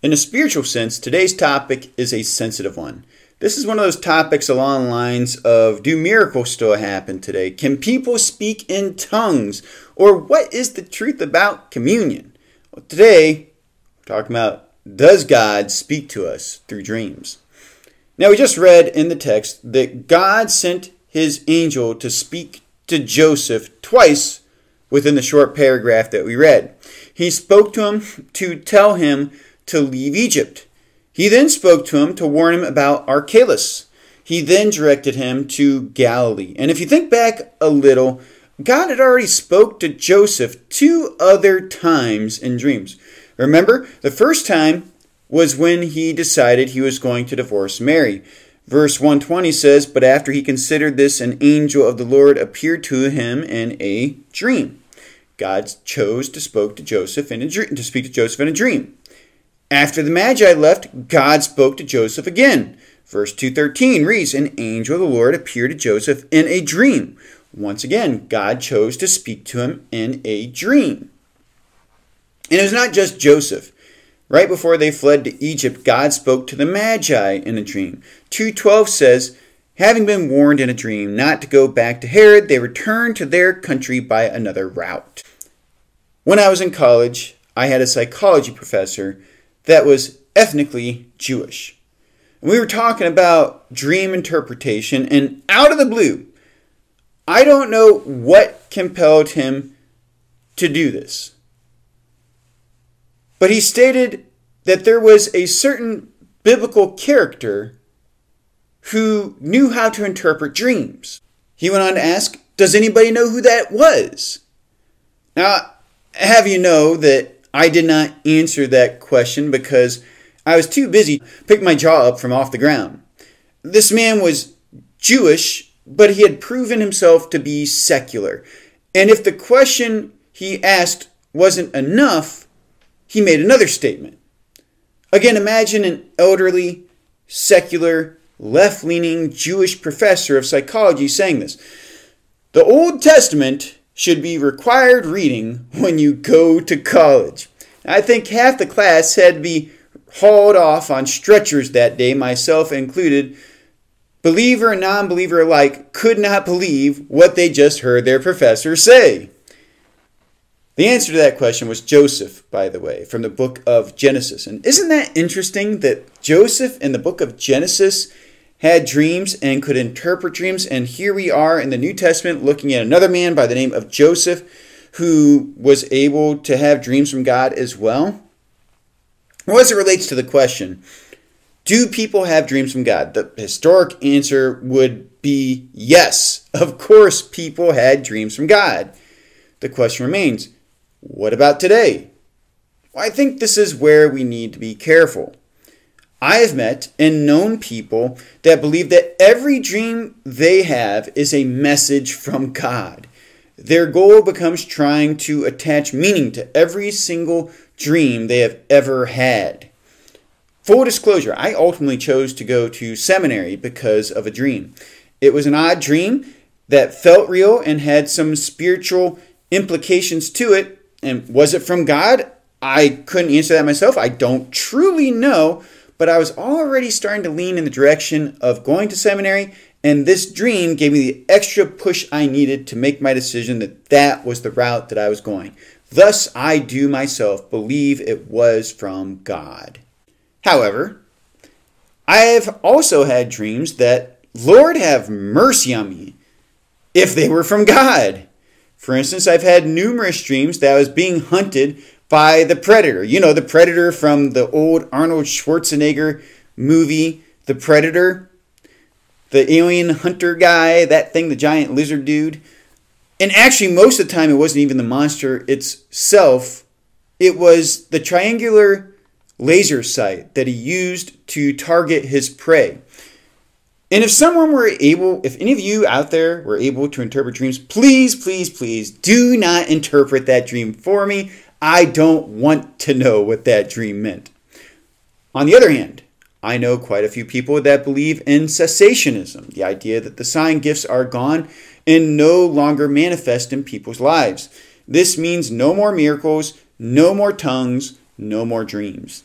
In a spiritual sense, today's topic is a sensitive one. This is one of those topics along the lines of do miracles still happen today? Can people speak in tongues? Or what is the truth about communion? Well, today, we're talking about does God speak to us through dreams? Now, we just read in the text that God sent his angel to speak to Joseph twice within the short paragraph that we read. He spoke to him to tell him to leave Egypt. He then spoke to him to warn him about Archelaus. He then directed him to Galilee. And if you think back a little, God had already spoke to Joseph two other times in dreams. Remember, the first time was when he decided he was going to divorce Mary. Verse 120 says, But after he considered this, an angel of the Lord appeared to him in a dream. God chose to spoke to Joseph in a dream, to speak to Joseph in a dream. After the Magi left, God spoke to Joseph again. Verse 213 reads, An angel of the Lord appeared to Joseph in a dream. Once again, God chose to speak to him in a dream. And it was not just Joseph. Right before they fled to Egypt, God spoke to the Magi in a dream. 212 says, Having been warned in a dream not to go back to Herod, they returned to their country by another route. When I was in college, I had a psychology professor that was ethnically Jewish. And we were talking about dream interpretation, and out of the blue, I don't know what compelled him to do this. But he stated that there was a certain biblical character who knew how to interpret dreams. He went on to ask, Does anybody know who that was? Now, have you know that I did not answer that question because I was too busy picking my jaw up from off the ground. This man was Jewish, but he had proven himself to be secular. And if the question he asked wasn't enough, he made another statement. Again, imagine an elderly, secular, left leaning Jewish professor of psychology saying this. The Old Testament should be required reading when you go to college. I think half the class had to be hauled off on stretchers that day, myself included. Believer and non believer alike could not believe what they just heard their professor say. The answer to that question was Joseph, by the way, from the book of Genesis. And isn't that interesting that Joseph in the book of Genesis had dreams and could interpret dreams. And here we are in the New Testament looking at another man by the name of Joseph who was able to have dreams from God as well. Well, as it relates to the question, do people have dreams from God? The historic answer would be yes. Of course, people had dreams from God. The question remains what about today? Well, I think this is where we need to be careful. I have met and known people that believe that every dream they have is a message from God. Their goal becomes trying to attach meaning to every single dream they have ever had. Full disclosure, I ultimately chose to go to seminary because of a dream. It was an odd dream that felt real and had some spiritual implications to it. And was it from God? I couldn't answer that myself. I don't truly know but I was already starting to lean in the direction of going to seminary, and this dream gave me the extra push I needed to make my decision that that was the route that I was going. Thus, I do myself believe it was from God. However, I have also had dreams that, Lord have mercy on me, if they were from God. For instance, I've had numerous dreams that I was being hunted by the Predator. You know, the Predator from the old Arnold Schwarzenegger movie, The Predator, the alien hunter guy, that thing, the giant lizard dude. And actually, most of the time, it wasn't even the monster itself, it was the triangular laser sight that he used to target his prey. And if someone were able, if any of you out there were able to interpret dreams, please, please, please do not interpret that dream for me. I don't want to know what that dream meant. On the other hand, I know quite a few people that believe in cessationism, the idea that the sign gifts are gone and no longer manifest in people's lives. This means no more miracles, no more tongues, no more dreams.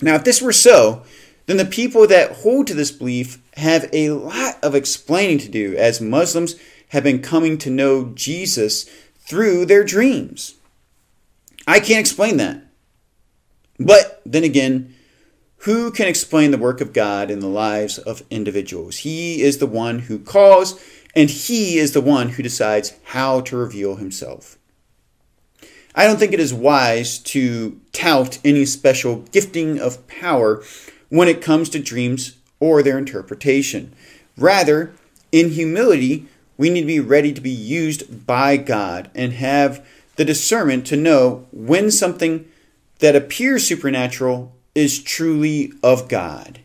Now, if this were so, then the people that hold to this belief have a lot of explaining to do, as Muslims have been coming to know Jesus through their dreams. I can't explain that. But then again, who can explain the work of God in the lives of individuals? He is the one who calls, and He is the one who decides how to reveal Himself. I don't think it is wise to tout any special gifting of power when it comes to dreams or their interpretation. Rather, in humility, we need to be ready to be used by God and have the discernment to know when something that appears supernatural is truly of God.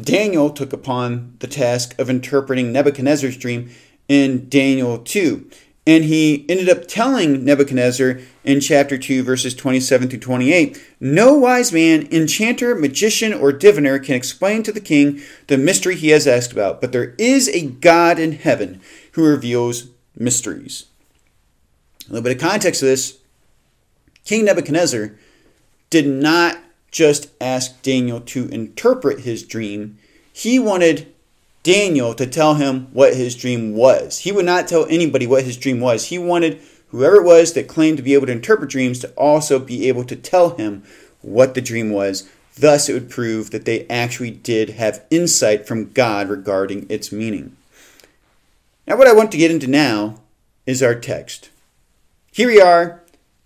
Daniel took upon the task of interpreting Nebuchadnezzar's dream in Daniel 2. And he ended up telling Nebuchadnezzar in chapter 2, verses 27 through 28 No wise man, enchanter, magician, or diviner can explain to the king the mystery he has asked about, but there is a God in heaven who reveals mysteries. A little bit of context to this King Nebuchadnezzar did not just ask Daniel to interpret his dream, he wanted Daniel to tell him what his dream was. He would not tell anybody what his dream was. He wanted whoever it was that claimed to be able to interpret dreams to also be able to tell him what the dream was. Thus, it would prove that they actually did have insight from God regarding its meaning. Now, what I want to get into now is our text. Here we are.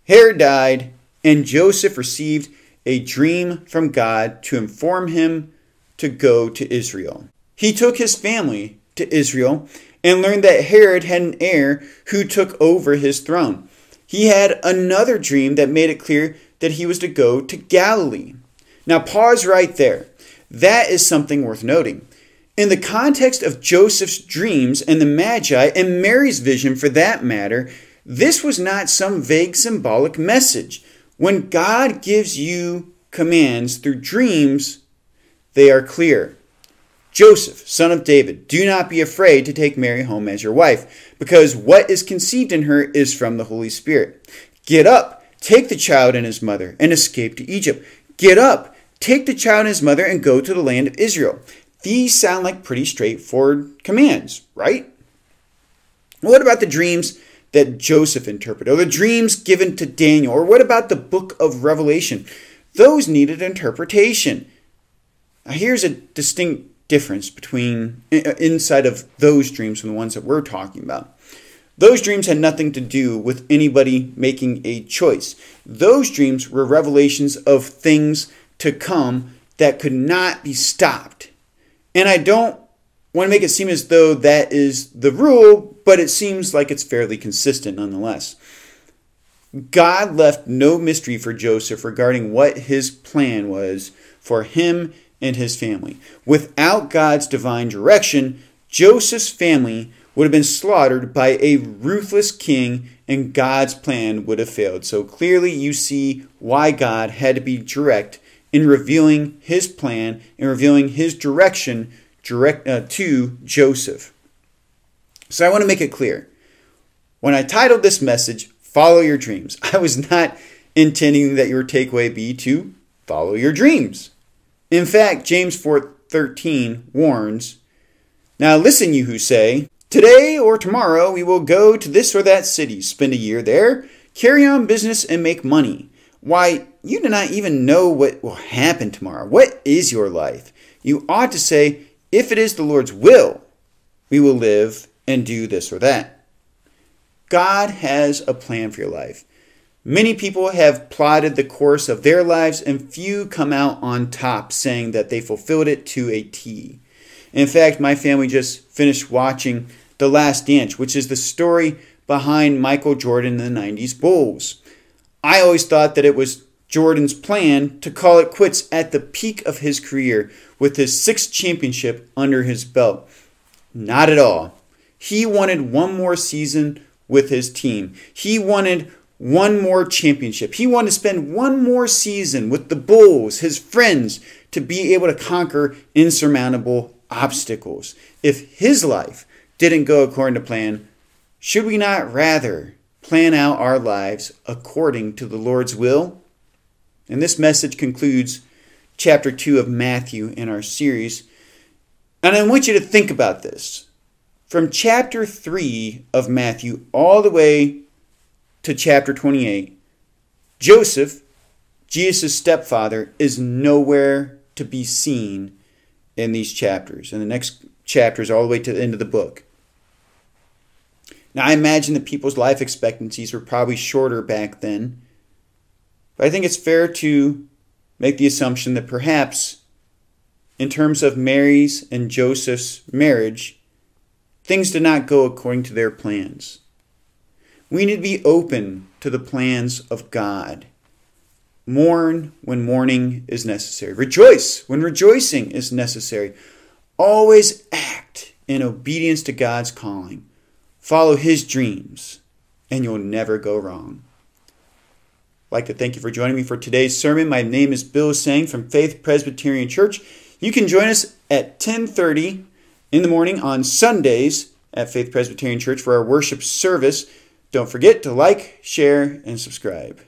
Herod died, and Joseph received a dream from God to inform him to go to Israel. He took his family to Israel and learned that Herod had an heir who took over his throne. He had another dream that made it clear that he was to go to Galilee. Now, pause right there. That is something worth noting. In the context of Joseph's dreams and the Magi and Mary's vision for that matter, this was not some vague symbolic message. When God gives you commands through dreams, they are clear. Joseph, son of David, do not be afraid to take Mary home as your wife, because what is conceived in her is from the Holy Spirit. Get up, take the child and his mother, and escape to Egypt. Get up, take the child and his mother, and go to the land of Israel. These sound like pretty straightforward commands, right? What about the dreams that Joseph interpreted, or the dreams given to Daniel, or what about the book of Revelation? Those needed interpretation. Now, here's a distinct difference between uh, inside of those dreams from the ones that we're talking about. Those dreams had nothing to do with anybody making a choice. Those dreams were revelations of things to come that could not be stopped. And I don't want to make it seem as though that is the rule, but it seems like it's fairly consistent nonetheless. God left no mystery for Joseph regarding what his plan was for him and his family. Without God's divine direction, Joseph's family would have been slaughtered by a ruthless king and God's plan would have failed. So clearly, you see why God had to be direct in revealing his plan and revealing his direction direct uh, to Joseph. So I want to make it clear. When I titled this message, Follow Your Dreams, I was not intending that your takeaway be to follow your dreams. In fact, James 4:13 warns, "Now listen you who say, today or tomorrow we will go to this or that city, spend a year there, carry on business and make money. Why, you do not even know what will happen tomorrow. What is your life? You ought to say, if it is the Lord's will, we will live and do this or that. God has a plan for your life. Many people have plotted the course of their lives, and few come out on top saying that they fulfilled it to a T. In fact, my family just finished watching The Last Dance, which is the story behind Michael Jordan and the 90s Bulls. I always thought that it was Jordan's plan to call it quits at the peak of his career with his sixth championship under his belt. Not at all. He wanted one more season with his team. He wanted one more championship. He wanted to spend one more season with the Bulls, his friends, to be able to conquer insurmountable obstacles. If his life didn't go according to plan, should we not rather plan out our lives according to the Lord's will? And this message concludes chapter 2 of Matthew in our series. And I want you to think about this. From chapter 3 of Matthew all the way to chapter 28, Joseph, Jesus' stepfather, is nowhere to be seen in these chapters, in the next chapters, all the way to the end of the book. Now, I imagine that people's life expectancies were probably shorter back then, but I think it's fair to make the assumption that perhaps, in terms of Mary's and Joseph's marriage, things did not go according to their plans. We need to be open to the plans of God. Mourn when mourning is necessary. Rejoice when rejoicing is necessary. Always act in obedience to God's calling. Follow His dreams, and you'll never go wrong. I'd like to thank you for joining me for today's sermon. My name is Bill Seng from Faith Presbyterian Church. You can join us at 10:30 in the morning on Sundays at Faith Presbyterian Church for our worship service. Don't forget to like, share, and subscribe.